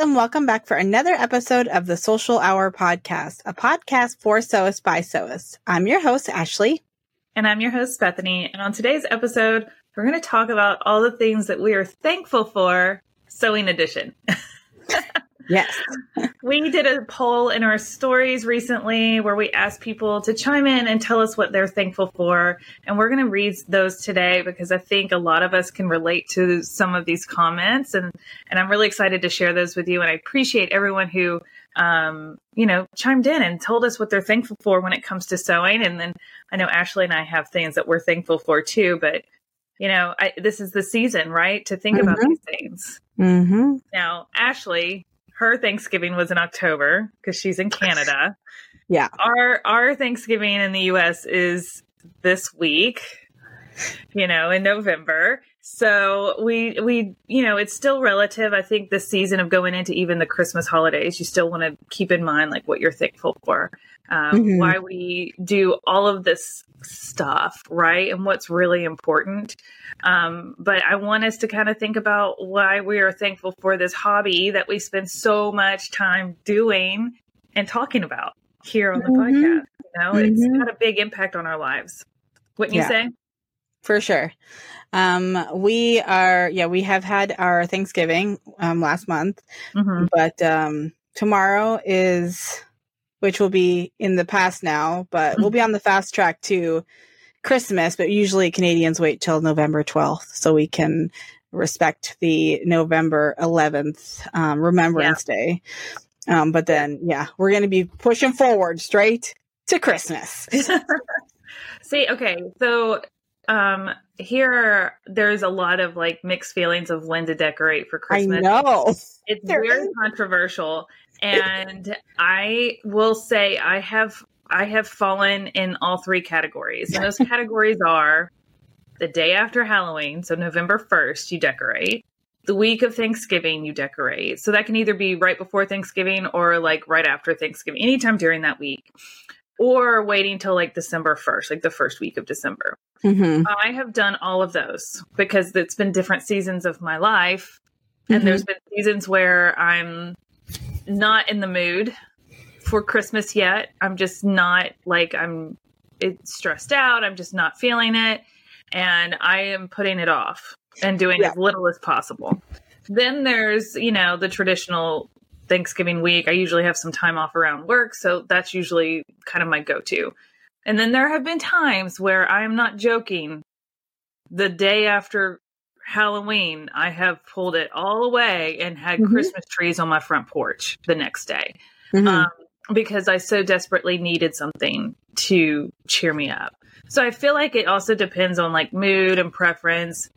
and welcome back for another episode of the Sewcial Hour Podcast, a podcast for sewists by sewists. I'm your host, Ashley. And I'm your host, Bethany. And on today's episode, we're going to talk about all the things that we are thankful for, Sewing Edition. Yes. we did a poll in our stories recently where we asked people to chime in and tell us what they're thankful for. And we're going to read those today because I think a lot of us can relate to some of these comments. And, and I'm really excited to share those with you. And I appreciate everyone who, um, you know, chimed in and told us what they're thankful for when it comes to sewing. And then I know Ashley and I have things that we're thankful for too, but you know, I, this is the season, right? To think mm-hmm. about these things. Mm-hmm. Now, Ashley, her Thanksgiving was in October because she's in Canada. yeah. Our our Thanksgiving in the US is this week, you know, in November. So we we you know, it's still relative. I think the season of going into even the Christmas holidays, you still want to keep in mind like what you're thankful for. Um, mm-hmm. why we do all of this stuff, right? And what's really important. Um, but I want us to kind of think about why we are thankful for this hobby that we spend so much time doing and talking about here on the mm-hmm. podcast. You know, mm-hmm. it's got a big impact on our lives. Wouldn't you say? For sure. Um, we are, yeah, we have had our Thanksgiving um, last month, mm-hmm. but um, tomorrow is, which will be in the past now, but we'll be on the fast track to Christmas, but usually Canadians wait till November 12th so we can respect the November 11th um, Remembrance yeah. Day. Um, but then, yeah, we're going to be pushing forward straight to Christmas. See, okay, so um, here there's a lot of like mixed feelings of when to decorate for Christmas. I know it's there very is. controversial, and I will say I have I have fallen in all three categories. And those categories are the day after Halloween, so November 1st, you decorate. The week of Thanksgiving, you decorate. So that can either be right before Thanksgiving or like right after Thanksgiving, anytime during that week, or waiting till like December 1st, like the first week of December. Mm-hmm. I have done all of those because it's been different seasons of my life. And mm-hmm. there's been seasons where I'm not in the mood for Christmas yet. I'm just not like I'm it's stressed out. I'm just not feeling it. And I am putting it off and doing yeah. as little as possible. Then there's, you know, the traditional Thanksgiving week. I usually have some time off around work. So that's usually kind of my go to. And then there have been times where I am not joking. The day after Halloween, I have pulled it all away and had mm-hmm. Christmas trees on my front porch the next day. Mm-hmm. Um, because I so desperately needed something to cheer me up. So I feel like it also depends on like mood and preference.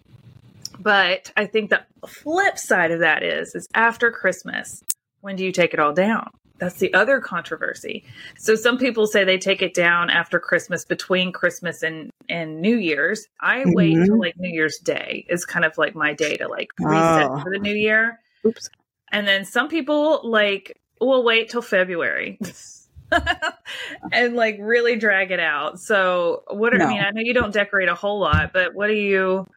But I think the flip side of that is is after Christmas, when do you take it all down? That's the other controversy. So some people say they take it down after Christmas, between Christmas and and New Year's. I mm-hmm. wait until like New Year's Day is kind of like my day to like reset oh. for the new year. Oops. And then some people like we'll wait till February. and like really drag it out. So, what are, no. I mean, I know you don't decorate a whole lot, but what do you?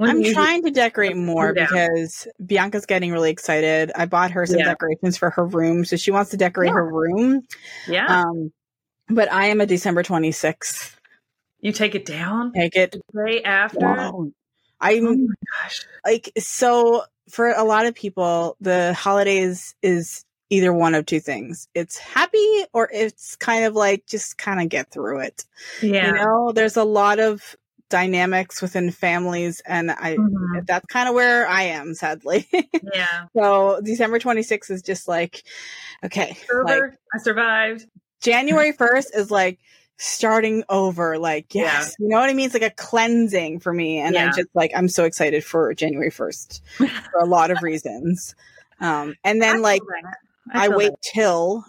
I'm trying to decorate more because Bianca's getting really excited. I bought her some yeah. decorations for her room, so she wants to decorate yeah. her room. Yeah. Um, but I am a December 26th. You take it down? Take it day after. Wow. I'm oh like so for a lot of people, the holidays is either one of two things. It's happy or it's kind of like just kind of get through it. Yeah. You know, there's a lot of dynamics within families and I mm-hmm. that's kind of where I am sadly. yeah. So December 26th is just like okay, like, I survived. January 1st is like starting over like yes yeah. you know what i mean it's like a cleansing for me and yeah. i'm just like i'm so excited for january 1st for a lot of reasons um and then like I, I wait that. till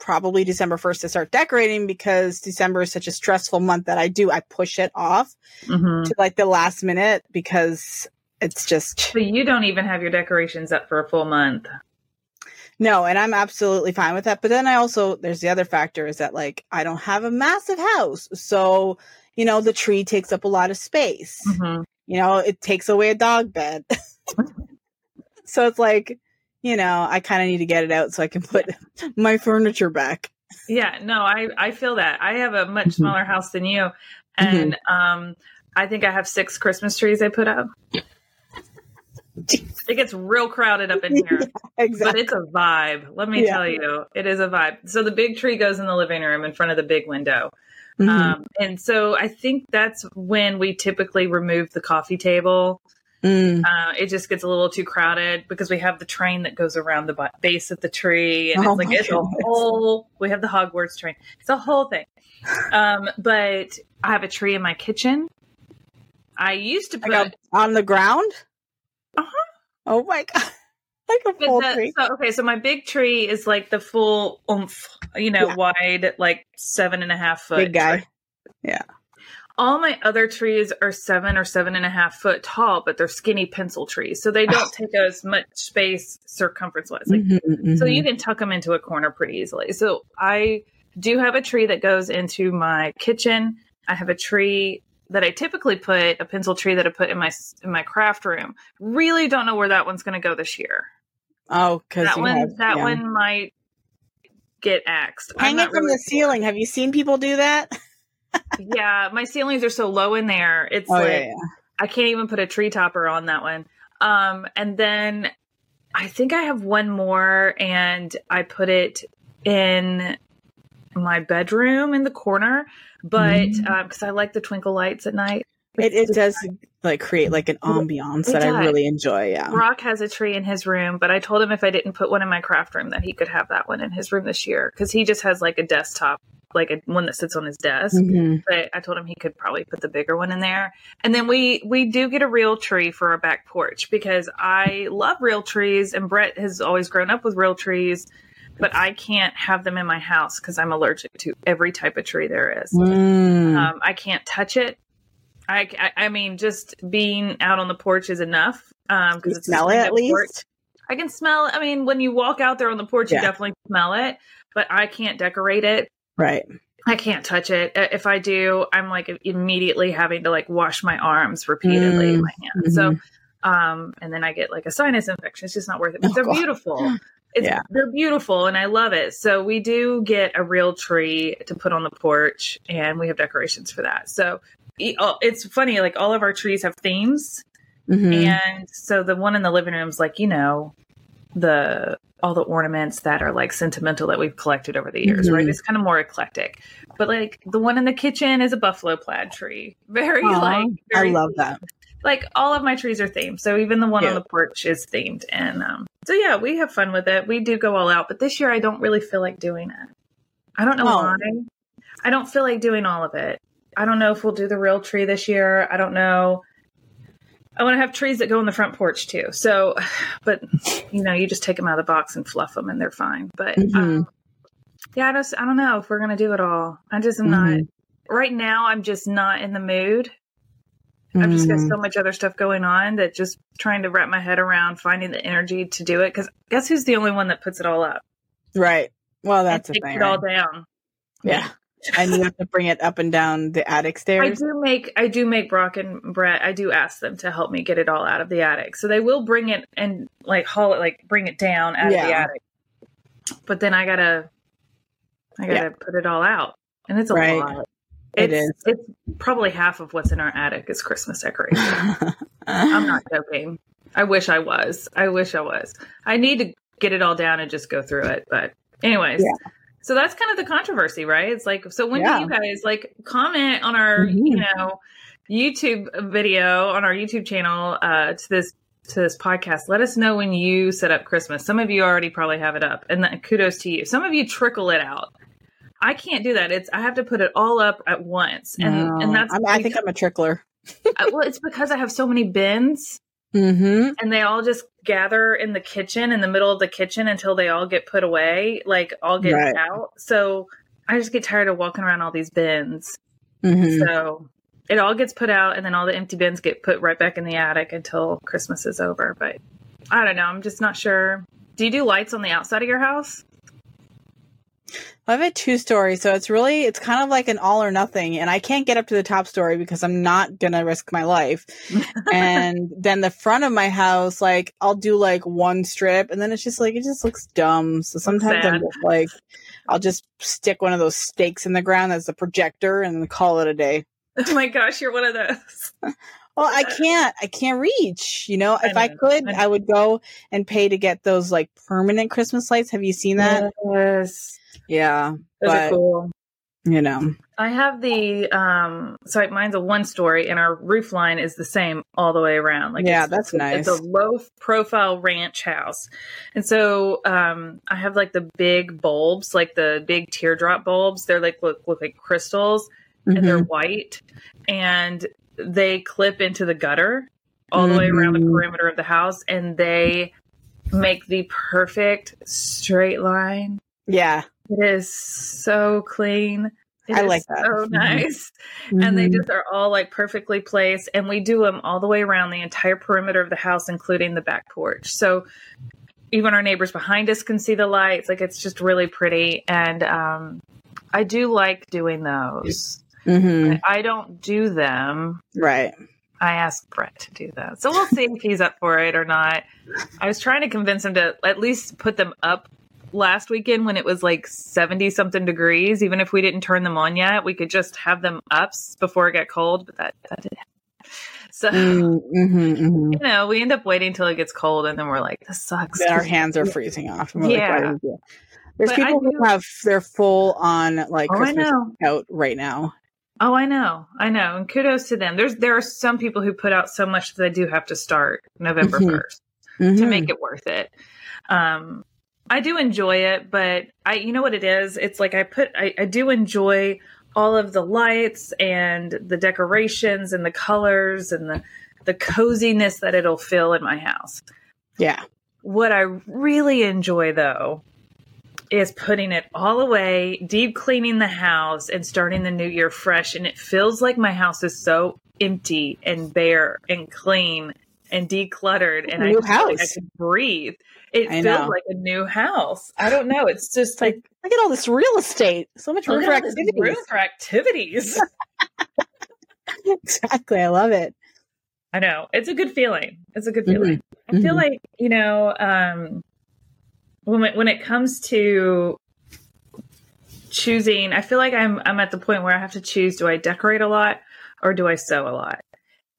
probably December 1st to start decorating because December is such a stressful month that I do. I push it off mm-hmm. to like the last minute because it's just. So you don't even have your decorations up for a full month. No, and I'm absolutely fine with that. But then I also, there's the other factor is that like I don't have a massive house. So, you know, the tree takes up a lot of space. Mm-hmm. You know, it takes away a dog bed. so it's like, you know, I kind of need to get it out so I can put my furniture back. Yeah, no, I I feel that. I have a much mm-hmm. smaller house than you, and mm-hmm. um, I think I have six Christmas trees I put up. it gets real crowded up in here. Yeah, exactly. But it's a vibe. Let me yeah. tell you, it is a vibe. So the big tree goes in the living room in front of the big window. Mm-hmm. Um, and so I think that's when we typically remove the coffee table. Mm. Uh, it just gets a little too crowded because we have the train that goes around the base of the tree, and oh it's like it's goodness. a whole. We have the Hogwarts train. It's a whole thing. Um, but I have a tree in my kitchen. I used to put like on the ground. Uh huh. Oh my god. Like a full the, tree. So, okay, so my big tree is like the full oomph, you know, yeah. wide, like seven and a half foot. Big guy. Tree. Yeah. All my other trees are seven or seven and a half foot tall, but they're skinny pencil trees, so they don't take as much space circumference wise. Like, mm-hmm, mm-hmm. So you can tuck them into a corner pretty easily. So I do have a tree that goes into my kitchen. I have a tree that I typically put a pencil tree that I put in my in my craft room. Really don't know where that one's going to go this year. Oh, because that one have, that yeah. one might get axed. Hang it from really the ceiling. Have you seen people do that? yeah, my ceilings are so low in there. It's oh, like yeah, yeah. I can't even put a tree topper on that one. Um, and then I think I have one more, and I put it in my bedroom in the corner, but because mm-hmm. um, I like the twinkle lights at night. It, it does like create like an ambiance that I really enjoy. Yeah. Brock has a tree in his room, but I told him if I didn't put one in my craft room that he could have that one in his room this year because he just has like a desktop, like a one that sits on his desk. Mm-hmm. But I told him he could probably put the bigger one in there. And then we we do get a real tree for our back porch because I love real trees and Brett has always grown up with real trees but I can't have them in my house because I'm allergic to every type of tree there is. Mm. Um, I can't touch it. I, I, I, mean, just being out on the porch is enough. Um, because it's smell it at least. Porch. I can smell. I mean, when you walk out there on the porch, yeah. you definitely smell it. But I can't decorate it. Right. I can't touch it. If I do, I'm like immediately having to like wash my arms repeatedly mm. in my hands. Mm-hmm. So, um, and then I get like a sinus infection. It's just not worth it. But oh, they're God. beautiful. It's, yeah. They're beautiful and I love it. So we do get a real tree to put on the porch and we have decorations for that. So it's funny, like all of our trees have themes. Mm-hmm. And so the one in the living room is like, you know, the all the ornaments that are like sentimental that we've collected over the years, mm-hmm. right? It's kind of more eclectic. But like the one in the kitchen is a buffalo plaid tree. Very Aww, like very I love that like all of my trees are themed. So even the one yeah. on the porch is themed. And um, so yeah, we have fun with it. We do go all out, but this year I don't really feel like doing it. I don't know oh. why. I don't feel like doing all of it. I don't know if we'll do the real tree this year. I don't know. I want to have trees that go on the front porch too. So, but you know, you just take them out of the box and fluff them, and they're fine. But mm-hmm. um, yeah, I just I don't know if we're gonna do it all. I just am mm-hmm. not right now. I'm just not in the mood I've just got so mm. much other stuff going on that just trying to wrap my head around finding the energy to do it. Because guess who's the only one that puts it all up? Right. Well, that's a thing. It all down. Yeah. And you have to bring it up and down the attic stairs. I do make I do make Brock and Brett. I do ask them to help me get it all out of the attic, so they will bring it and like haul it, like bring it down out yeah. of the attic. But then I gotta, I gotta yeah. put it all out, and it's a right. lot. It it's. It's probably half of what's in our attic is Christmas decoration. I'm not joking. I wish I was. I wish I was. I need to get it all down and just go through it. But, anyways. Yeah. So that's kind of the controversy, right? It's like, so when yeah. do you guys like comment on our, mm-hmm. you know, YouTube video on our YouTube channel uh, to this to this podcast. Let us know when you set up Christmas. Some of you already probably have it up, and that, kudos to you. Some of you trickle it out. I can't do that. It's I have to put it all up at once, and no, and that's. I, mean, I think I'm a trickler. well, it's because I have so many bins, mm-hmm. and they all just gather in the kitchen in the middle of the kitchen until they all get put away, like all get right. out. So I just get tired of walking around all these bins. Mm-hmm. So it all gets put out, and then all the empty bins get put right back in the attic until Christmas is over. But I don't know. I'm just not sure. Do you do lights on the outside of your house? I have a two story, so it's really it's kind of like an all or nothing, and I can't get up to the top story because I'm not gonna risk my life. and then the front of my house, like I'll do like one strip, and then it's just like it just looks dumb. So sometimes I'm just like, I'll just stick one of those stakes in the ground as a projector and call it a day. Oh my gosh, you're one of those. well, I can't. I can't reach. You know, if I, know, I could, I, I, would go and pay to get those like permanent Christmas lights. Have you seen that? Yes. Yeah. Those but, cool. You know, I have the um. So mine's a one story, and our roof line is the same all the way around. Like, yeah, that's nice. It's a low profile ranch house, and so um, I have like the big bulbs, like the big teardrop bulbs. They're like look look like crystals, mm-hmm. and they're mm-hmm. white, and they clip into the gutter all the mm-hmm. way around the mm-hmm. perimeter of the house, and they make the perfect straight line. Yeah. It is so clean. It I like that. So mm-hmm. nice. Mm-hmm. And they mm-hmm. just are all like perfectly placed. And we do them all the way around the entire perimeter of the house, including the back porch. So even our neighbors behind us can see the lights. Like it's just really pretty. And um, I do like doing those. Mm-hmm. I don't do them. Right. I asked Brett to do that. So we'll see if he's up for it or not. I was trying to convince him to at least put them up last weekend when it was like 70 something degrees. Even if we didn't turn them on yet, we could just have them up before it got cold, but that, that didn't happen. so, mm-hmm, mm-hmm. you know, we end up waiting until it gets cold and then we're like, this sucks. Then our hands are freezing off. yeah. Like, There's but people who have their full on like oh, Christmas out right now. Oh, I know, I know, and kudos to them. There's there are some people who put out so much that they do have to start November 1st mm-hmm. to make mm-hmm. it worth it. Um, I do enjoy it, but I, you know what it is? It's like I put, I, I do enjoy all of the lights and the decorations and the colors and the the coziness that it'll fill in my house. Yeah. What I really enjoy though is putting it all away, deep cleaning the house, and starting the new year fresh. And it feels like my house is so empty and bare and clean and decluttered, and I, house. Like I can breathe. It I feels know. like a new house. I don't know. It's just like look at all this real estate. So much room for activities. Room for activities. exactly. I love it. I know. It's a good feeling. It's a good feeling. Mm-hmm. I feel mm-hmm. like, you know, um, when it, when it comes to choosing, I feel like I'm I'm at the point where I have to choose: do I decorate a lot or do I sew a lot?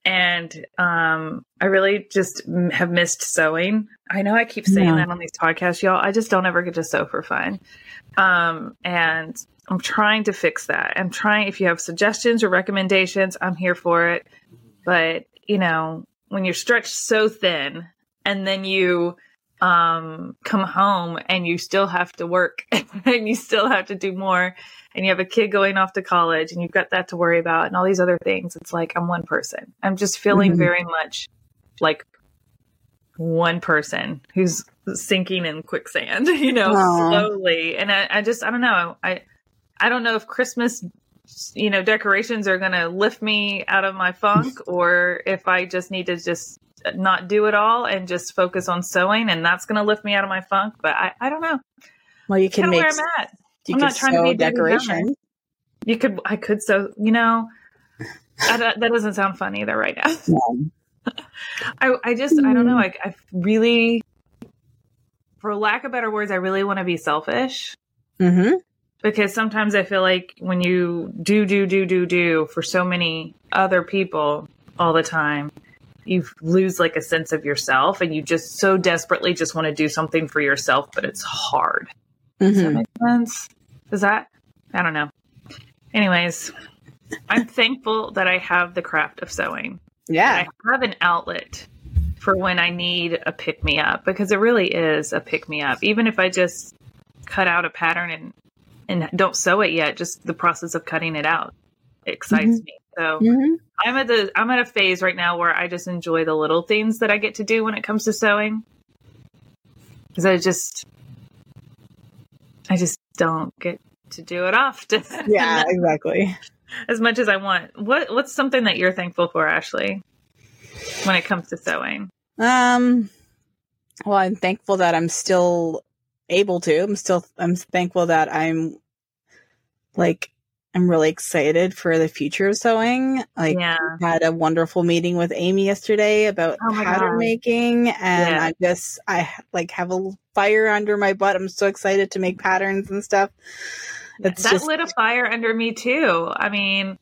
And um, I really just have missed sewing. I know I keep saying yeah. that on these podcasts, y'all. I just don't ever get to sew for fun. Um, and I'm trying to fix that. I'm trying. If you have suggestions or recommendations, I'm here for it. But you know, when you're stretched so thin, and then you um, come home and you still have to work and you still have to do more and you have a kid going off to college and you've got that to worry about and all these other things. It's like I'm one person. I'm just feeling mm-hmm. very much like one person who's sinking in quicksand, you know, Aww. slowly. And I, I just I don't know. I I don't know if Christmas you know decorations are going to lift me out of my funk or if I just need to just not do it all and just focus on sewing and that's going to lift me out of my funk. But I, I don't know. Well, you can make, where I'm at. You I'm not trying to be decoration. You could, I could sew, you know, that, that doesn't sound fun either right now. Yeah. I, I just, I don't know. I, I really, for lack of better words, I really want to be selfish. Mm-hmm. Because sometimes I feel like when you do, do, do, do, do for so many other people all the time, you lose like a sense of yourself and you just so desperately just want to do something for yourself, but it's hard. Mm-hmm. Does that mm-hmm. make sense? Does that? I don't know. Anyways, I'm thankful that I have the craft of sewing. Yeah. I have an outlet for when I need a pick me up because it really is a pick me up. Even if I just cut out a pattern and and don't sew it yet, just the process of cutting it out excites mm-hmm. me. So mm-hmm. I'm at the I'm at a phase right now where I just enjoy the little things that I get to do when it comes to sewing. Because I just I just don't get to do it often. Yeah, exactly. as much as I want. What what's something that you're thankful for, Ashley, when it comes to sewing? Um well, I'm thankful that I'm still able to. I'm still I'm thankful that I'm like I'm really excited for the future of sewing. Like Yeah. had a wonderful meeting with Amy yesterday about Oh pattern God. making and Yeah. I just I like have a fire under my butt. I'm so excited to make patterns and stuff. It's that just lit a fire under me too. I mean,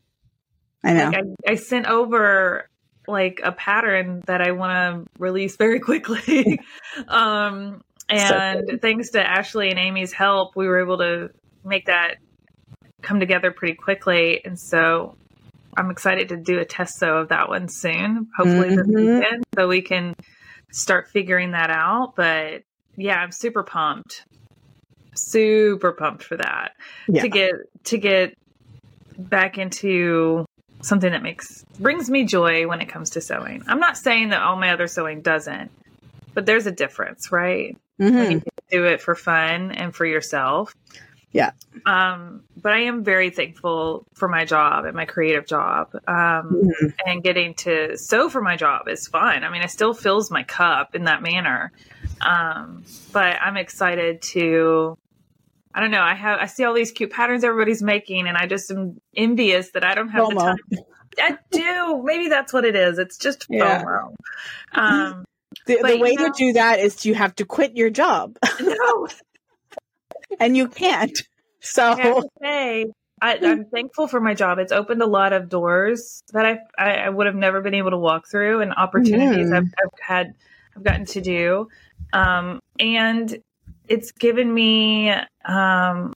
I know. like I, I sent over like a pattern that I want to release very quickly. um, and thanks to Ashley and Amy's help, we were able to make that come together pretty quickly. And so I'm excited to do a test sew of that one soon, hopefully this Mhm. weekend, so we can start figuring that out. But yeah, I'm super pumped. Super pumped for that Yeah. to get to get back into something that makes brings me joy when it comes to sewing. I'm not saying that all my other sewing doesn't, but there's a difference, right? When Mhm. you do it for fun and for yourself. Yeah. Um, but I am very thankful for my job and my creative job. Um, Mhm. and getting to sew for my job is fun. I mean, it still fills my cup in that manner. Um, but I'm excited to I don't know, I have I see all these cute patterns everybody's making and I just am envious that I don't have the time. I do. Maybe that's what it is. It's just Yeah. Um The, the way know- to do that is you have to quit your job no, and you can't. So I have to say, I, I'm thankful for my job. It's opened a lot of doors that I, I, I would have never been able to walk through, and opportunities Mhm. I've, I've had, I've gotten to do, um, and it's given me um,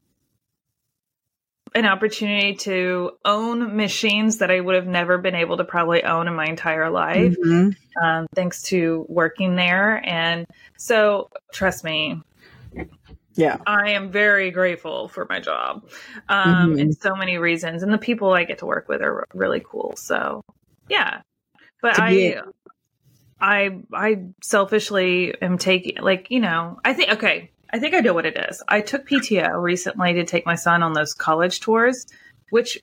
an opportunity to own machines that I would have never been able to probably own in my entire life, Mhm. um, thanks to working there. And so, trust me, yeah. I am very grateful for my job um, Mhm. in so many reasons, and the people I get to work with are really cool. So, yeah, but To be- I, I, I selfishly am taking like you know I think okay I think I know what it is. I took PTO recently to take my son on those college tours, which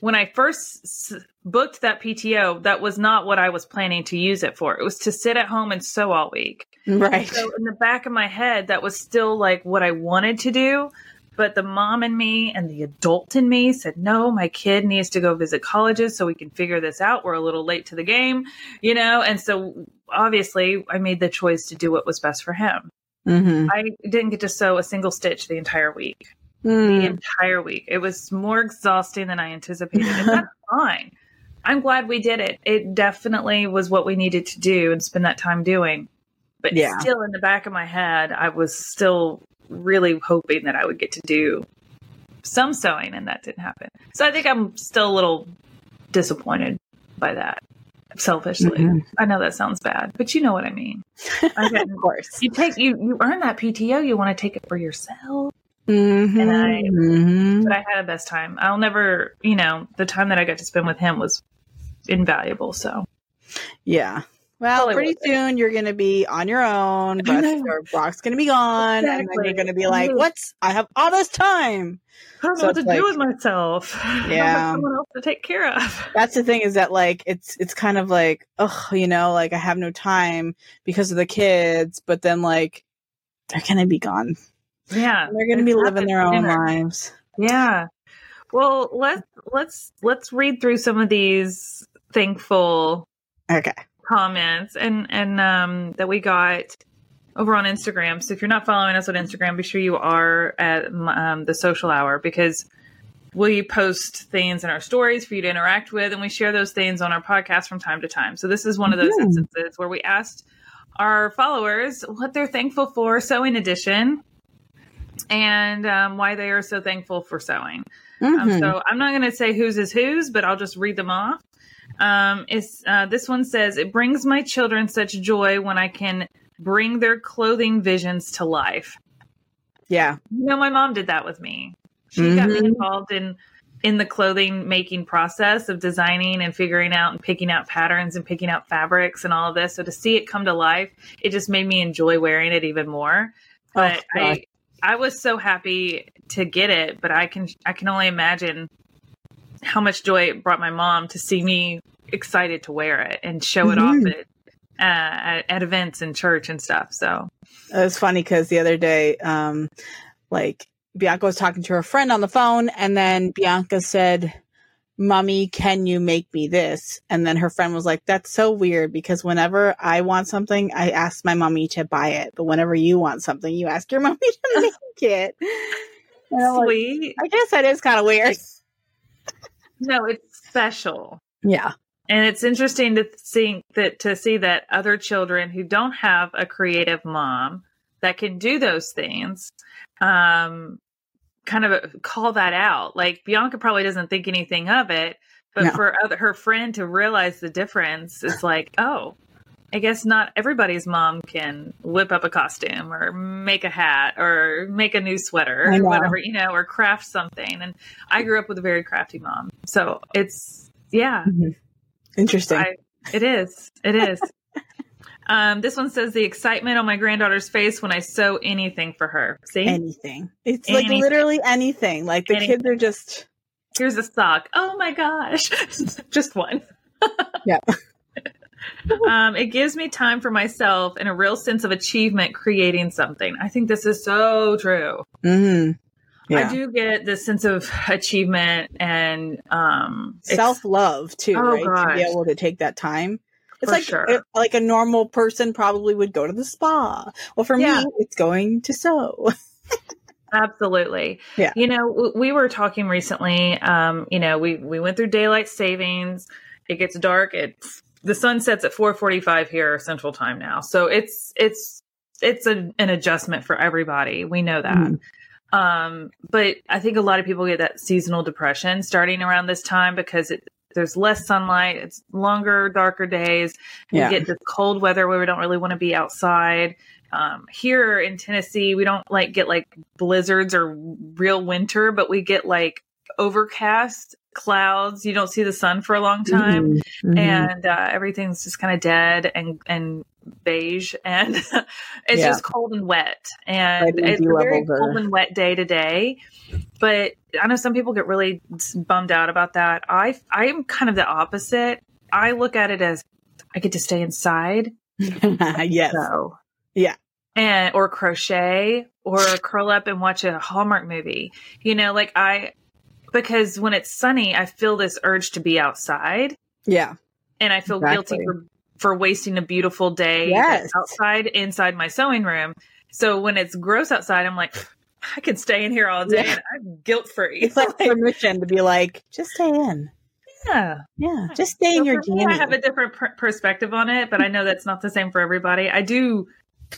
when I first s- booked that PTO, that was not what I was planning to use it for. It was to sit at home and sew all week. Right. So in the back of my head, that was still like what I wanted to do. But the mom in me and the adult in me said, no, my kid needs to go visit colleges so we can figure this out. We're a little late to the game, you know? And so obviously I made the choice to do what was best for him. Mhm. I didn't get to sew a single stitch the entire week. The Mm. entire week. It was more exhausting than I anticipated. And that's fine. I'm glad we did it. It definitely was what we needed to do and spend that time doing. But Yeah. still, in the back of my head, I was still really hoping that I would get to do some sewing, and that didn't happen. So I think I'm still a little disappointed by that, selfishly. Mhm. I know that sounds bad, but you know what I mean. I get- Of course. you take you you earn that PTO. You want to take it for yourself. Mhm. And I- Mhm. But I had a best time. I'll never, you know, the time that I got to spend with him was invaluable. So Yeah. Well, Totally pretty worth it. soon you're going to be on your own, but Brock's going to be gone, and then you're going to be like, Mhm. "What's? I have all this time." I don't So know what to it's do with myself. I don't Yeah. have someone else to take care of. That's the thing is that like it's it's kind of like, oh, you know, like I have no time because of the kids, but then like they're going to be gone. Yeah, They're going to be living their own sooner. lives. Yeah. Well, let's let's let's read through some of these thankful Okay. comments and and um that we got over on Instagram. So if you're not following us on Instagram, be sure you are at um, the sewcial hour because we post things in our stories for you to interact with, and we share those things on our podcast from time to time. So this is one of those Mhm. instances where we asked our followers what they're thankful for sewing edition and um, why they are so thankful for sewing. Um, Mhm. so I'm not going to say whose is whose, but I'll just read them off. Um, it's, uh, this one says, It brings my children such joy when I can bring their clothing visions to life. yeah. You know, my mom did that with me. She got me Mhm. involved in in the clothing making process of designing and figuring out and picking out patterns and picking out fabrics and all of this. So to see it come to life, it just made me enjoy wearing it even more. But Oh, I I was so happy to get it, but I can I can only imagine how much joy it brought my mom to see me excited to wear it and show it Mhm. off at uh, at, at, events and church and stuff. So it was funny because the other day, um, like Bianca was talking to her friend on the phone, and then Bianca said, Mommy, can you make me this? And then her friend was like, That's so weird because whenever I want something, I ask my mommy to buy it. But whenever you want something, you ask your mommy to make it. Sweet. Like, I guess that is kind of weird. No, it's special. Yeah. And it's interesting to see that to see that other children who don't have a creative mom that can do those things um, kind of call that out. Like Bianca probably doesn't think anything of it, but no. for other, her friend to realize the difference, it's like, oh, I guess not everybody's mom can whip up a costume or make a hat or make a new sweater or whatever, you know, or craft something. And I grew up with a very crafty mom. So it's, yeah. Mm-hmm. Interesting. I, it is. It is. Um, this one says the excitement on my granddaughter's face when I sew anything for her. See? Anything. It's anything. like literally anything. Like the anything. kids are just. Here's a sock. Oh my gosh. just one. yeah. um, it gives me time for myself and a real sense of achievement creating something. I think this is so true. Mm-hmm. Yeah. I do get this sense of achievement and um, self love too, oh, right? Gosh. To be able to take that time. It's like sure. like a normal person probably would go to the spa. Well, for yeah. me, it's going to sew. Absolutely. Yeah. You know, we were talking recently. Um, you know, we we went through daylight savings. It gets dark. It's the sun sets at 4:45 here Central Time now. So it's it's it's a, an adjustment for everybody. We know that. Mm. Um, but I think a lot of people get that seasonal depression starting around this time because it, there's less sunlight, it's longer, darker days. We yeah. get this cold weather where we don't really want to be outside. Um, here in Tennessee, we don't like get like blizzards or real winter, but we get like overcast clouds. You don't see the sun for a long time, mm-hmm. mm-hmm. and uh, everything's just kind of dead and and beige, and it's yeah. just cold and wet. And it's a very cold and wet day to day. But I know some people get really bummed out about that. I I'm kind of the opposite. I look at it as I get to stay inside. yes. So, yeah. And or crochet or curl up and watch a Hallmark movie. You know, like I because when it's sunny, I feel this urge to be outside. Yeah. And I feel exactly. guilty for for wasting a beautiful day yes. outside inside my sewing room. So when it's gross outside, I'm like, I can stay in here all day yeah. and I'm guilt free. It's like permission to be like, just stay in. Yeah. Yeah. Just stay so in your me, I have a different pr- perspective on it, but I know that's not the same for everybody. I do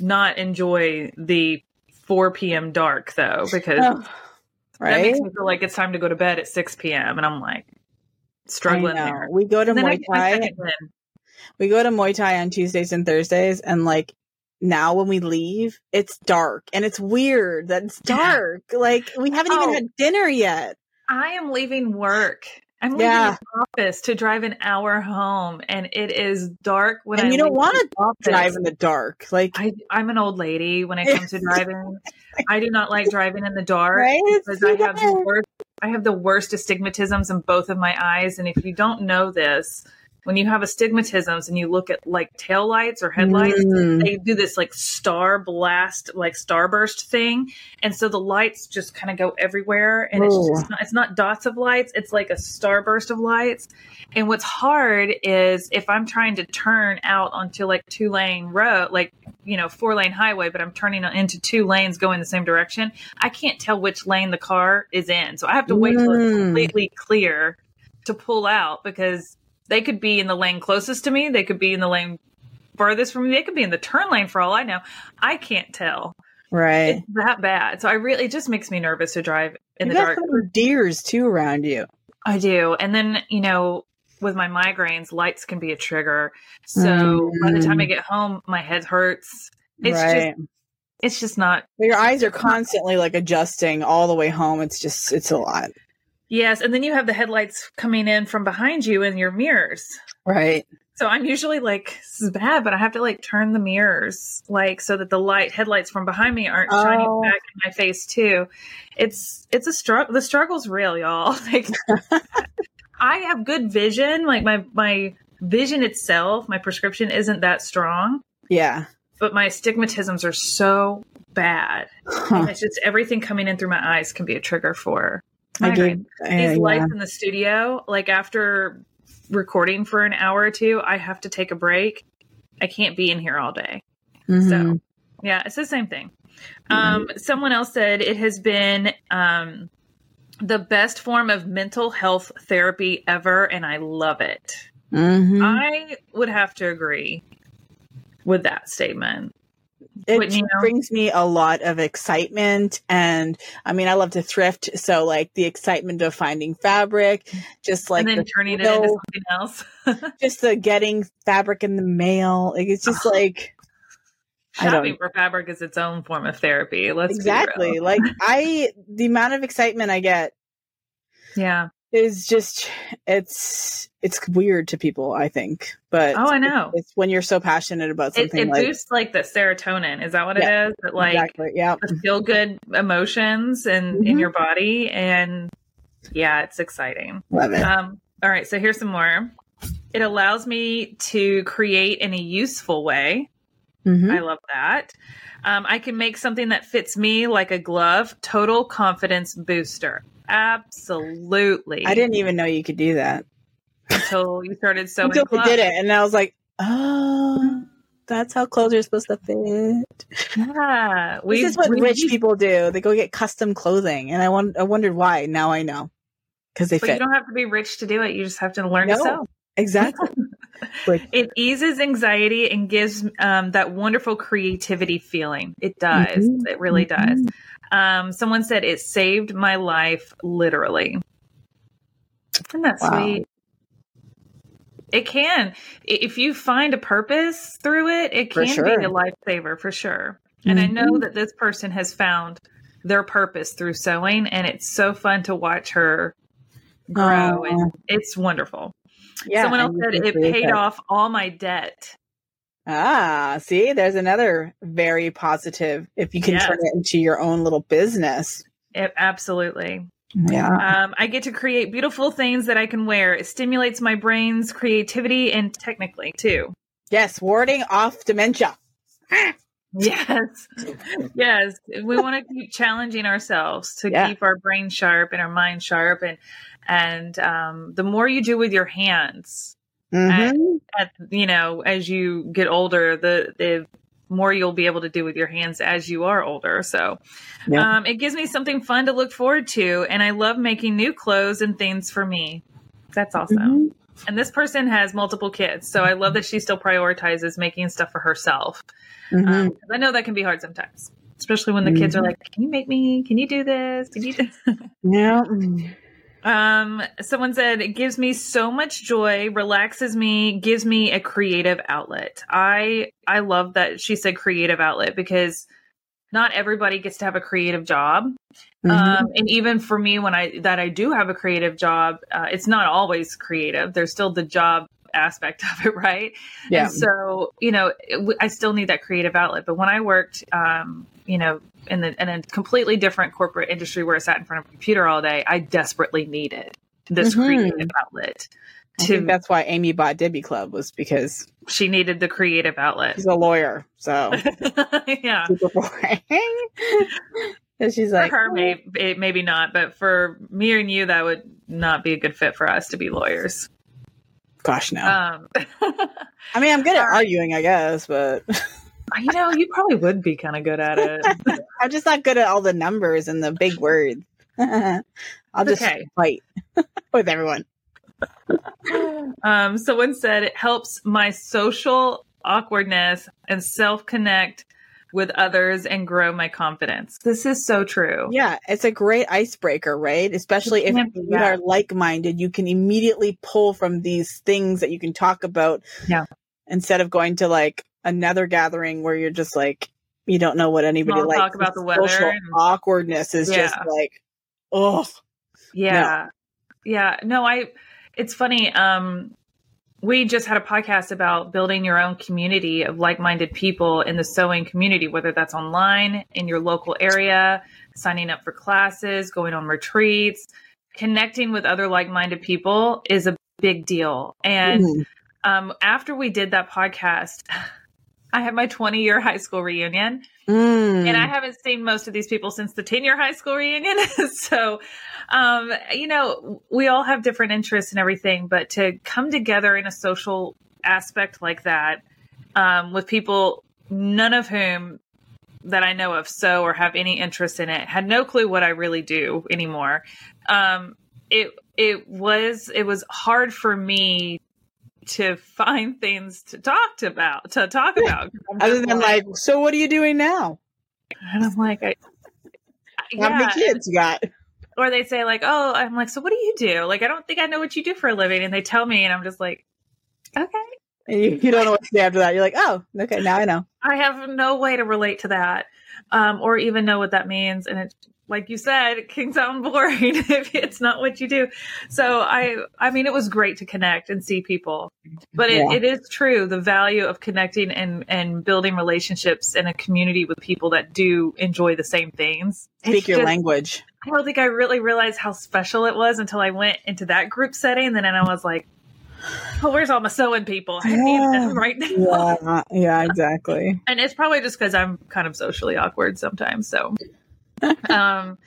not enjoy the 4 p.m. dark though, because oh, right? that makes me feel like it's time to go to bed at 6 p.m. And I'm like struggling there. We go to Muay Thai. We go to Muay Thai on Tuesdays and Thursdays, and like now when we leave, it's dark and it's weird that it's dark. Yeah. Like we haven't oh, even had dinner yet. I am leaving work. I'm leaving yeah. the office to drive an hour home, and it is dark when and I you don't want to drive in the dark. Like I, am an old lady when it comes to driving. I do not like driving in the dark right? because I have the worst. I have the worst astigmatisms in both of my eyes, and if you don't know this, when you have astigmatisms and you look at like tail lights or headlights, mm. they do this like star blast, like starburst thing. And so the lights just kind of go everywhere and it's just not, it's not dots of lights. It's like a starburst of lights. And what's hard is if I'm trying to turn out onto like two lane road, like, you know, four lane highway, but I'm turning into two lanes going the same direction, I can't tell which lane the car is in. So I have to wait mm. till it's mm. completely clear to pull out because they could be in the lane closest to me. They could be in the lane farthest from me. They could be in the turn lane for all I know. I can't tell. Right. It's that bad. So I really, it just makes me nervous to drive in you the dark. There's deers too around you. I do. And then, you know, with my migraines, lights can be a trigger. So mm. by the time I mm. get home, my head hurts. It's right. just, it's just not. Your eyes are constantly like adjusting all the way home. It's just, it's a lot. Yes, and then you have the headlights coming in from behind you in your mirrors. Right. So I'm usually like, this is bad, but I have to like turn the mirrors like so that the light headlights from behind me aren't oh. shining back in my face too. It's it's a struggle. The struggle's real, y'all. Like I have good vision. Like my my vision itself, my prescription isn't that strong. Yeah. But my astigmatisms are so bad. Huh. It's just everything coming in through my eyes can be a trigger for I gave, These uh, lights yeah. in the studio, like after recording for an hour or two, I have to take a break. I can't be in here all day. Mm-hmm. So, yeah, it's the same thing. Mm-hmm. Um, someone else said it has been um, the best form of mental health therapy ever, and I love it. Mm-hmm. I would have to agree with that statement it brings me a lot of excitement and i mean i love to thrift so like the excitement of finding fabric just like and then turning it into something else. Just the getting fabric in the mail like it's just like shopping for fabric is its own form of therapy let's exactly like i the amount of excitement i get yeah is just it's it's weird to people i think but oh i know. it's, when you're so passionate about something it, it like, boosts like the serotonin. Is that what yeah, it is? That like exactly, yeah. feel good emotions and mm-hmm. in your body and yeah it's exciting. Love it. Um all right so here's some more. It allows me to create in a useful way. Mm-hmm. i love that. Um, i can make something that fits me like a glove. Total confidence booster Absolutely. I didn't even know you could do that until you started sewing. Until I did it, and I was like, oh. That's how clothes are supposed to fit. Yeah, we, this is what we, rich people do. They go get custom clothing, and I, want, I wondered why. Now I know because they but fit. You don't have to be rich to do it. You just have to learn no, to sew. Exactly. like, it eases anxiety and gives um, that wonderful creativity feeling. It does. Mm-hmm, it really mm-hmm. Um, someone said it saved my life literally. Isn't that wow. sweet? It can. If you find a purpose through it, it can sure. be a lifesaver for sure. Mm-hmm. And I know mm-hmm. that this person has found their purpose through sewing, and it's so fun to watch her grow, oh. and it's wonderful. Yeah, Someone else said it paid that. off all my debt. Ah, see, there's another very positive if you can yes. turn it into your own little business. It, absolutely. Yeah. Um, I get to create beautiful things that I can wear. It stimulates my brain's creativity and technically too. Yes, warding off dementia. yes. yes. We want to keep challenging ourselves to yeah. keep our brain sharp and our mind sharp and and um, the more you do with your hands, Mm-hmm. At, at, you know, as you get older, the, the more you'll be able to do with your hands as you are older. So um, it gives me something fun to look forward to. And I love making new clothes and things for me. That's awesome. Mm-hmm. And this person has multiple kids. So I love that she still prioritizes making stuff for herself. Mm-hmm. Um, I know that can be hard sometimes, especially when the kids are mm-hmm. like, Can you make me? Can you do this? Can you do Yeah. Um, someone said it gives me so much joy, relaxes me, gives me a creative outlet. I I love that she said creative outlet because not everybody gets to have a creative job. Mm-hmm. Um, and even for me, when I that I do have a creative job, uh, it's not always creative. There's still the job aspect of it, right? Yeah. And so you know, I still need that creative outlet. But when I worked, um, you know, in, the, in a completely different corporate industry where I sat in front of a computer all day, I desperately needed this mm-hmm. creative outlet. To, I think that's why Amy bought Debbie Club was because she needed the creative outlet. She's a lawyer, so yeah, super boring. and she's like, for her, maybe, maybe not, but for me and you, that would not be a good fit for us to be lawyers. Gosh, no. Um, I mean, I'm good at arguing, I guess, but you know, you probably would be kind of good at it. I'm just not good at all the numbers and the big words. I'll just okay. fight with everyone. Um, someone said it helps my social awkwardness and self connect with others and grow my confidence. This is so true. Yeah, it's a great icebreaker, right? Especially if you are like minded, you can immediately pull from these things that you can talk about. Yeah. Instead of going to like, another gathering where you're just like you don't know what anybody like. Talk about the weather. Awkwardness is yeah. just like, oh, yeah, no. yeah. No, I. It's funny. Um, we just had a podcast about building your own community of like-minded people in the sewing community, whether that's online in your local area, signing up for classes, going on retreats, connecting with other like-minded people is a big deal. And mm Um, after we did that podcast, I had my 20 year high school reunion. Mm. And I haven't seen most of these people since the 10 year high school reunion. so, um, you know, we all have different interests and everything, but to come together in a social aspect like that, um, with people, none of whom that I know of so or have any interest in it, had no clue what I really do anymore. Um, it, it was, it was hard for me to find things to talk about to talk about other than like, like, so what are you doing now? And i'm like I, how yeah. many kids you got? Or they say like oh i'm like so what do you do? Like i don't think i know what you do for a living and they tell me and i'm just like okay. You, you, don't know what to say after that. You're like oh okay now i know. I have no way to relate to that um, or even know what that means and it like you said, it can sound boring if it's not what you do. So I, I mean, it was great to connect and see people, but it, yeah. it is true. The value of connecting and, and building relationships in a community with people that do enjoy the same things. Speak your just, language. I don't think I really realized how special it was until I went into that group setting. And then I was like, oh, where's all my sewing people? I need them right now. Yeah, yeah, exactly. and it's probably just because I'm kind of socially awkward sometimes. So um,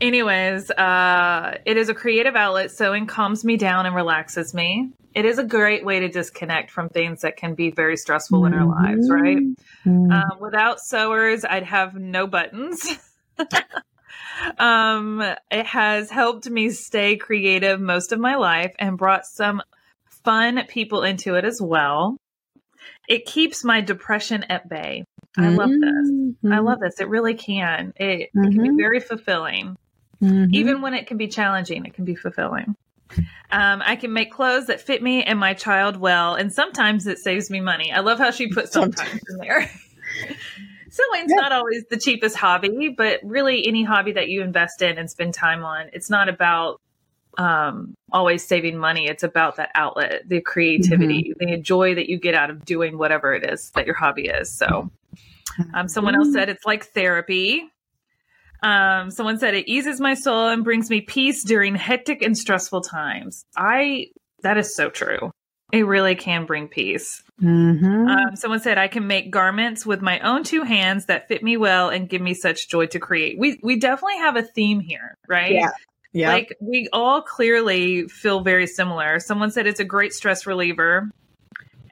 anyways, uh, it is a creative outlet. Sewing calms me down and relaxes me. It is a great way to disconnect from things that can be very stressful in our lives, right? Mm-hmm. Um, without sewers, I'd have no buttons. um, it has helped me stay creative most of my life and brought some fun people into it as well. It keeps my depression at bay. I love this. Mm-hmm. I love this. It really can. It, mm-hmm. it, can be mm-hmm. very fulfilling. Mm-hmm. Even when it can be challenging, it can be fulfilling. Um, I can make clothes that fit me and my child well, and sometimes it saves me money. I love how she put sometimes in there. Sewing's yeah. not always the cheapest hobby, but really any hobby that you invest in and spend time on, it's not about um, always saving money. It's about that outlet, the creativity, mm-hmm. the joy that you get out of doing whatever it is that your hobby is. So um, someone else said it's like therapy. Um, someone said it eases my soul and brings me peace during hectic and stressful times. I that is so true. It really can bring peace. Mm-hmm. Um, someone said I can make garments with my own two hands that fit me well and give me such joy to create. We we definitely have a theme here, right? Yeah. Yeah. Like we all clearly feel very similar. Someone said it's a great stress reliever.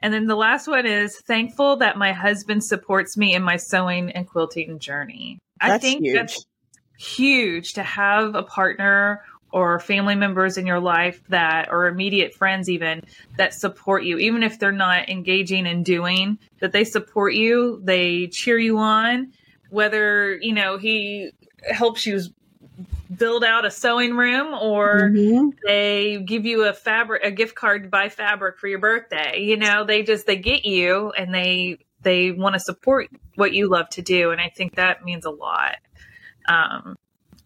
And then the last one is thankful that my husband supports me in my sewing and quilting journey. That's I think huge. that's huge to have a partner or family members in your life that or immediate friends even that support you even if they're not engaging and doing that they support you they cheer you on whether you know he helps you build out a sewing room or mm-hmm. they give you a fabric a gift card to buy fabric for your birthday you know they just they get you and they they want to support what you love to do and i think that means a lot um,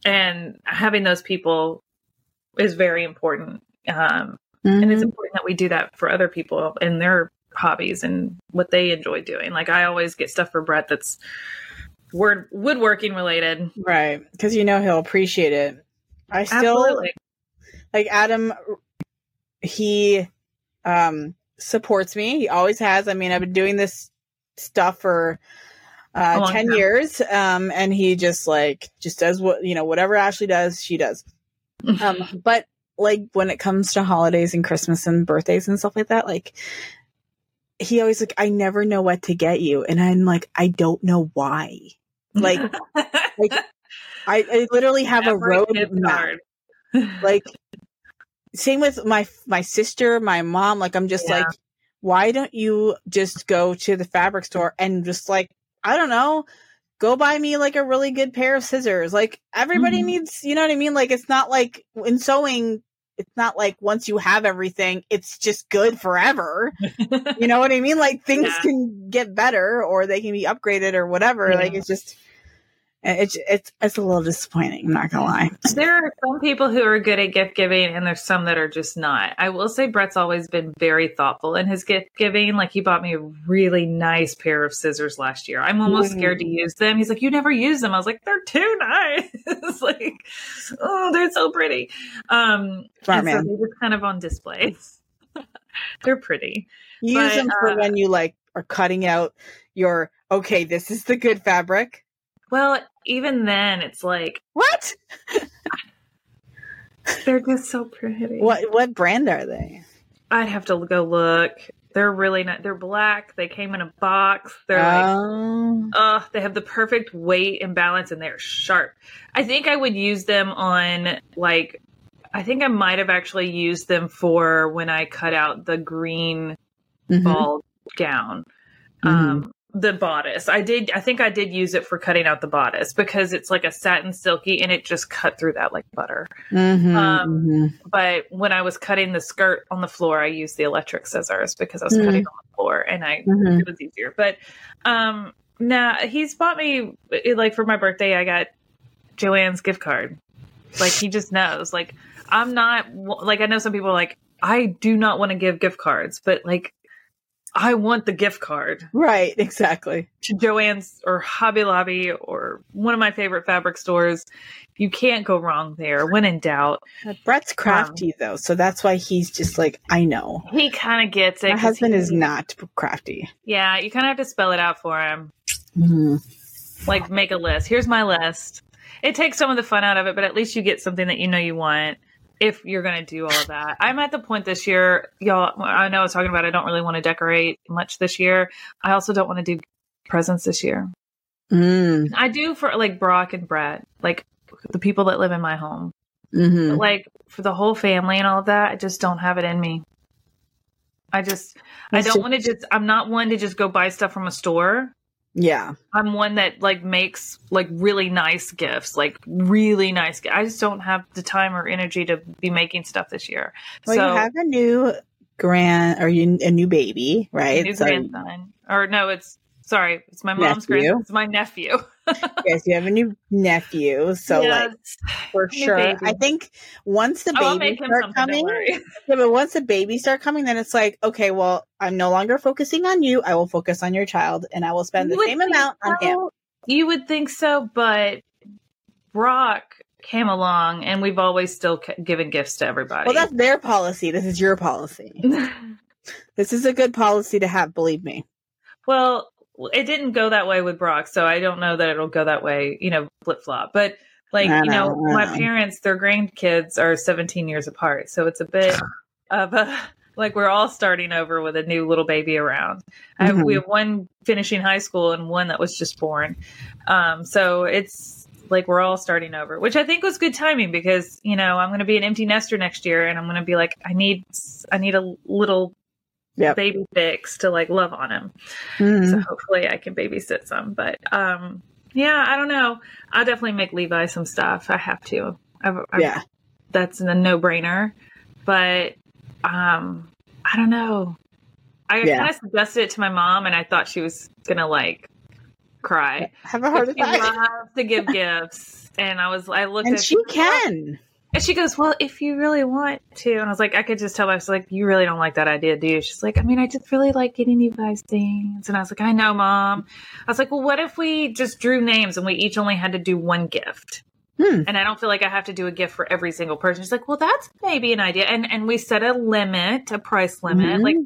and having those people is very important um, mm-hmm. and it's mm-hmm. important that we do that for other people and their hobbies and what they enjoy doing like i always get stuff for brett that's word woodworking related. Right. Because you know he'll appreciate it. I still Absolutely. like Adam he um supports me. He always has. I mean, I've been doing this stuff for uh 10 time. years um and he just like just does what you know whatever Ashley does, she does. um but like when it comes to holidays and Christmas and birthdays and stuff like that, like he always like I never know what to get you and I'm like I don't know why. Like, like I, I literally have a road map. like, same with my my sister, my mom. Like, I'm just yeah. like, why don't you just go to the fabric store and just like, I don't know, go buy me like a really good pair of scissors. Like, everybody mm-hmm. needs, you know what I mean? Like, it's not like in sewing, it's not like once you have everything, it's just good forever. you know what I mean? Like things yeah. can get better or they can be upgraded or whatever. Yeah. Like it's just it's it's it's a little disappointing. I'm not gonna lie. There are some people who are good at gift giving, and there's some that are just not. I will say Brett's always been very thoughtful in his gift giving. Like he bought me a really nice pair of scissors last year. I'm almost mm scared to use them. He's like, "You never use them." I was like, "They're too nice." it's like, oh, they're so pretty. Um, Smart man. So they're just kind of on display. They're pretty. You use them for uh, when you like are cutting out your okay, this is the good fabric. Well, even then it's like What? They're just so pretty. What what brand are they? I'd have to go look. They're really not. They're black. They came in a box. They're like, oh. they have the perfect weight and balance, and they're sharp. I think I would use them on like. I think I might have actually used them for when I cut out the green mm-hmm. ball gown. Mm-hmm. Um, the bodice. I did. I think I did use it for cutting out the bodice because it's like a satin silky and it just cut through that like butter. Mm-hmm, um, mm-hmm. But when I was cutting the skirt on the floor, I used the electric scissors because I was mm-hmm. cutting on the floor and I mm-hmm. it was easier. But um, now he's bought me like for my birthday. I got Joann's gift card. Like he just knows. Like I'm not like I know some people like I do not want to give gift cards, but like I want the gift card. Right, exactly. To Joann's or Hobby Lobby or one of my favorite fabric stores. You can't go wrong there when in doubt. Brett's crafty um, though, so that's why he's just like, I know. He kind of gets it. My husband he, is not crafty. Yeah, you kind of have to spell it out for him. Mm-hmm. Like, make a list. Here's my list. It takes some of the fun out of it, but at least you get something that you know you want if you're going to do all of that. I'm at the point this year, y'all, I know I was talking about I don't really want to decorate much this year. I also don't want to do presents this year. Mm. I do for like Brock and Brett, like the people that live in my home. Mm-hmm. like for the whole family and all of that, I just don't have it in me. I just, That's I don't want to just, I'm not one to just go buy stuff from a store. Yeah. I'm one that like makes like really nice gifts, like really nice. I just don't have the time or energy to be making stuff this year. Well, so, you have a new grand or you, a new baby, right? new so, grandson. Or no, it's sorry, it's my mom's nephew. grandson. It's my nephew. yes, you have a new nephew, so yes. like for new sure. Baby. I think once the oh, baby start coming, yeah, but once the babies start coming, then it's like okay, well, I'm no longer focusing on you. I will focus on your child, and I will spend the same amount so. on him. You would think so, but Brock came along, and we've always still given gifts to everybody. Well, that's their policy. This is your policy. this is a good policy to have. Believe me. Well, it didn't go that way with Brock, so I don't know that it'll go that way, you know, flip flop. But like, you know, my parents, their grandkids are 17 years apart, so it's a bit of a like we're all starting over with a new little baby around. Mm-hmm. Have, we have one finishing high school and one that was just born, um, so it's like we're all starting over, which I think was good timing because you know I'm going to be an empty nester next year, and I'm going to be like, I need, I need a little yep. baby fix to like love on him. Mm-hmm. So hopefully I can babysit some. But um, yeah, I don't know. I'll definitely make Levi some stuff. I have to. I've, I've, yeah, that's a no brainer. But um, I don't know. I yeah. kind of suggested it to my mom, and I thought she was gonna like cry. Have a heart attack. Loves to give gifts, and I was. I looked. And she can. And she goes, Well, if you really want to. And I was like, I could just tell her, I was like, You really don't like that idea, do you? She's like, I mean, I just really like getting you guys things. And I was like, I know, mom. I was like, Well, what if we just drew names and we each only had to do one gift? Hmm. And I don't feel like I have to do a gift for every single person. She's like, Well, that's maybe an idea. And and we set a limit, a price limit. Mm-hmm. Like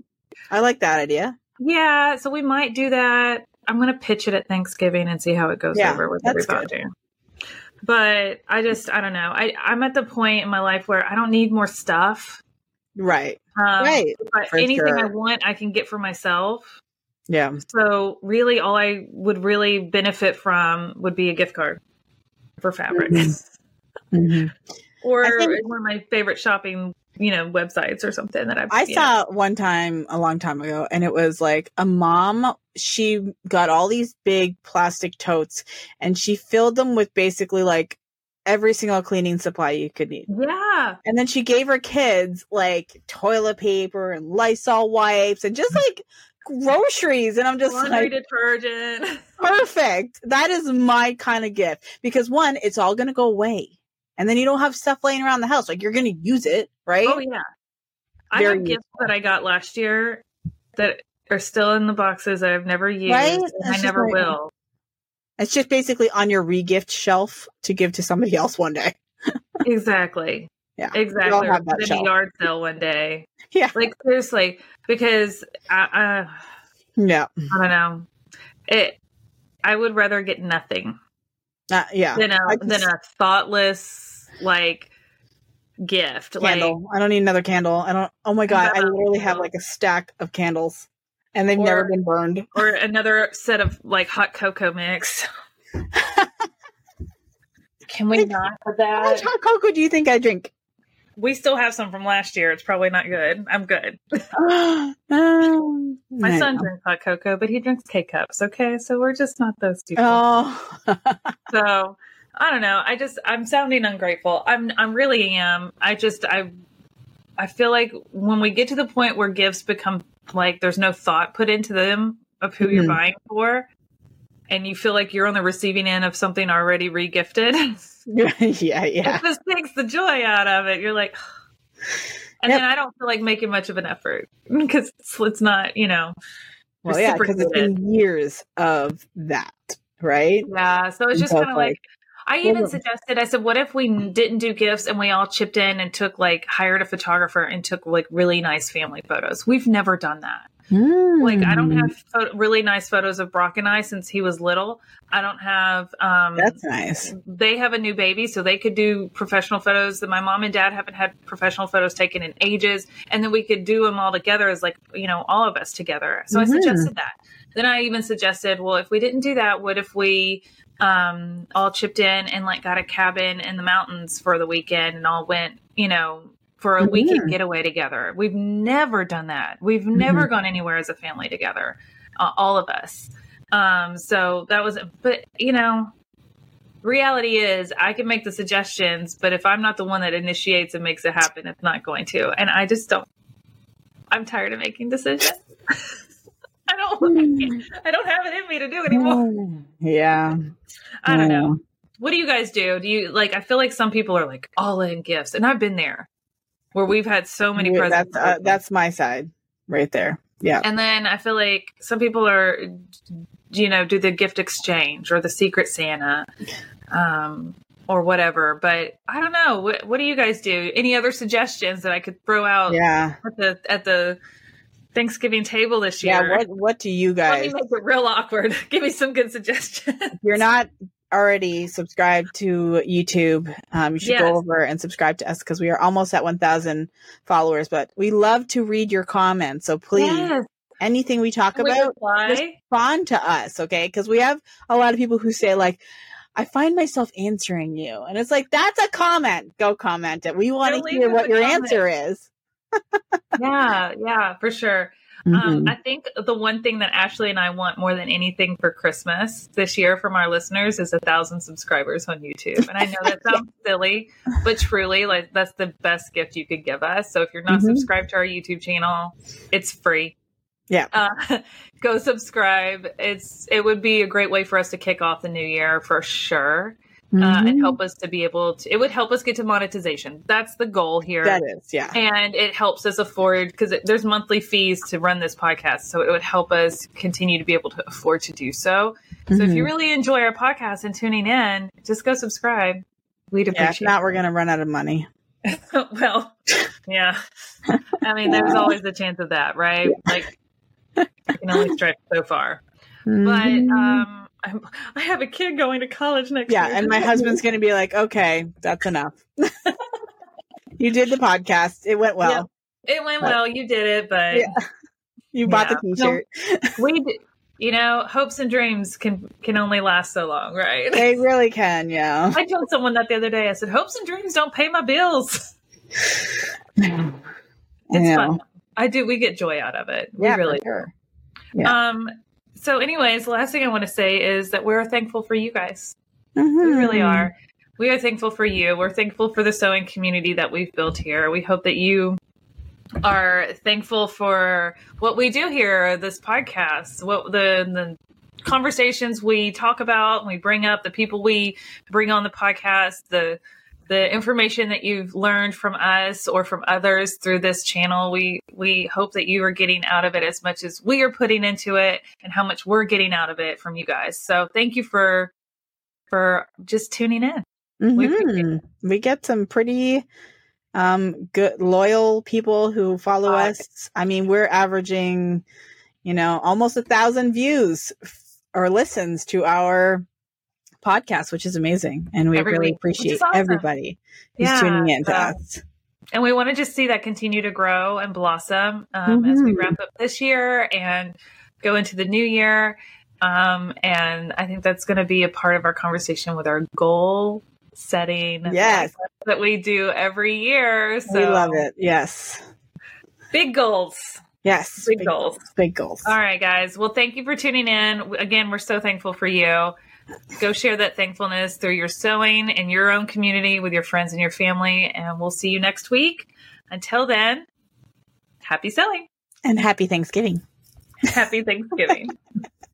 I like that idea. Yeah. So we might do that. I'm gonna pitch it at Thanksgiving and see how it goes yeah, over with everybody. Good but I just I don't know. I I'm at the point in my life where I don't need more stuff. Right. Um, right. But anything sure. I want, I can get for myself. Yeah. So really, all I would really benefit from would be a gift card for fabric, mm-hmm. mm-hmm. or think, one of my favorite shopping you know websites or something that I've, I saw know. one time a long time ago, and it was like a mom. She got all these big plastic totes, and she filled them with basically like every single cleaning supply you could need. Yeah. And then she gave her kids like toilet paper and Lysol wipes and just like groceries. And I'm just Laundry like detergent. perfect. That is my kind of gift because one, it's all going to go away and then you don't have stuff laying around the house. Like you're going to use it, right? Oh yeah. I Very have gifts that I got last year that are still in the boxes that I've never used. Right? I never right. will. It's just basically on your regift shelf to give to somebody else one day. exactly. Yeah, exactly. Or in a yard sale one day. Yeah, like seriously, because I, uh, yeah, I don't know. It. I would rather get nothing. Uh, yeah, than a than a thoughtless like gift. Candle. Like, I don't need another candle. I don't. Oh my god! I literally have like a stack of candles, and they've or, never been burned. Or another set of like hot cocoa mix. Can we not have that? How much hot cocoa do you think I drink? We still have some from last year. It's probably not good. I'm good. um, My son drinks hot cocoa, but he drinks K cups. Okay, so we're just not those two. Oh, so I don't know. I just I'm sounding ungrateful. I'm I really am. I just I I feel like when we get to the point where gifts become like there's no thought put into them of who mm-hmm. you're buying for, and you feel like you're on the receiving end of something already regifted. yeah, yeah. It just takes the joy out of it. You're like, and yep. then I don't feel like making much of an effort because it's, it's, not, you know. Well, yeah, because it's been years of that, right? Yeah, so it's just kind of like, like I even suggested, I said, what if we didn't do gifts and we all chipped in and took like hired a photographer and took like really nice family photos? We've never done that. Mm. Like I don't have photo- really nice photos of Brock and I since he was little. I don't have. um That's nice. They have a new baby, so they could do professional photos. That my mom and dad haven't had professional photos taken in ages, and then we could do them all together as like you know all of us together. So mm-hmm. I suggested that. Then I even suggested, well, if we didn't do that, what if we um all chipped in and like got a cabin in the mountains for the weekend and all went, you know, for a mm-hmm. weekend getaway together. We've never done that. We've mm-hmm. never gone anywhere as a family together, uh, all of us. Um, so that was, but you know, reality is I can make the suggestions, but if I'm not the one that initiates and makes it happen, it's not going to. And I just don't, I'm tired of making decisions. I don't, mm. I don't have it in me to do anymore. Yeah. I don't know. What do you guys do? Do you like, I feel like some people are like all in gifts and I've been there where we've had so many yeah, presents. That's, uh, that's my side right there. Yeah. And then I feel like some people are, you know, do the gift exchange or the secret Santa, um, or whatever. But I don't know. What, what do you guys do? Any other suggestions that I could throw out? Yeah. At the at the Thanksgiving table this year. Yeah. What What do you guys? Let me make it real awkward. Give me some good suggestions. you're not already subscribed to YouTube, um, you should yes. go over and subscribe to us because we are almost at 1,000 followers. But we love to read your comments. So please, yes. anything we talk Can about, we respond to us, okay? Because we have a lot of people who say, like, I find myself answering you. And it's like, that's a comment. Go comment it. We want to hear what your comment. answer is. yeah, yeah, for sure. Um, mm-hmm. Um, I think the one thing that Ashley and I want more than anything for Christmas this year from our listeners is a thousand subscribers on YouTube. And I know that sounds silly, but truly, like that's the best gift you could give us. So if you're not mm-hmm. subscribed to our YouTube channel, it's free. Yeah. Uh, go subscribe. It's it would be a great way for us to kick off the new year for sure mm-hmm. uh, and mm-hmm. help us to be able to. It would help us get to monetization. That's the goal here. That is, yeah. And it helps us afford because there's monthly fees to run this podcast, so it would help us continue to be able to afford to do so. Mm-hmm. So if you mm-hmm. really enjoy our podcast and tuning in, just go subscribe. We'd appreciate. Yeah, if not, we're going to run out of money. well, yeah. I mean, there's always the chance of that, right? Yeah. Like, you can only stretch so far. Mm-hmm. But um, I'm, I have a kid going to college next yeah, year. Yeah, and my husband's going to be like, okay, that's enough. you did the podcast. It went well. It went but, well. You did it, but yeah. you bought yeah. the t-shirt. No, we you know, hopes and dreams can can only last so long, right? They really can, yeah. I told someone that the other day. I said, "Hopes and dreams don't pay my bills." it's fun. I do. We get joy out of it. We yeah, really sure. Yeah. Um, so, anyways, the last thing I want to say is that we're thankful for you guys. Mm-hmm. We really are. We are thankful for you. We're thankful for the sewing community that we've built here. We hope that you are thankful for what we do here, this podcast, what the, the conversations we talk about, we bring up, the people we bring on the podcast, the the information that you've learned from us or from others through this channel. We we hope that you are getting out of it as much as we are putting into it and how much we're getting out of it from you guys. So thank you for for just tuning in. Mm-hmm. We, we get some pretty um, good, loyal people who follow uh, us. I mean, we're averaging, you know, almost a thousand views or listens to our podcast, which is amazing. And we really appreciate awesome. everybody who's yeah, tuning in to us. And we want to just see that continue to grow and blossom um, mm-hmm. as we mm-hmm. wrap up this year and go into the new year. Um, and I think that's going to be a part of our conversation with our goal setting. Yes. That we do every year. So we love it. Yes. Big goals. Yes. Big, big goals. Big goals. All right, guys. Well, thank you for tuning in. Again, we're so thankful for you. Go share that thankfulness through your sewing in your own community with your friends and your family. And we'll see you next week. Until then, happy sewing. And happy Thanksgiving. Happy Thanksgiving.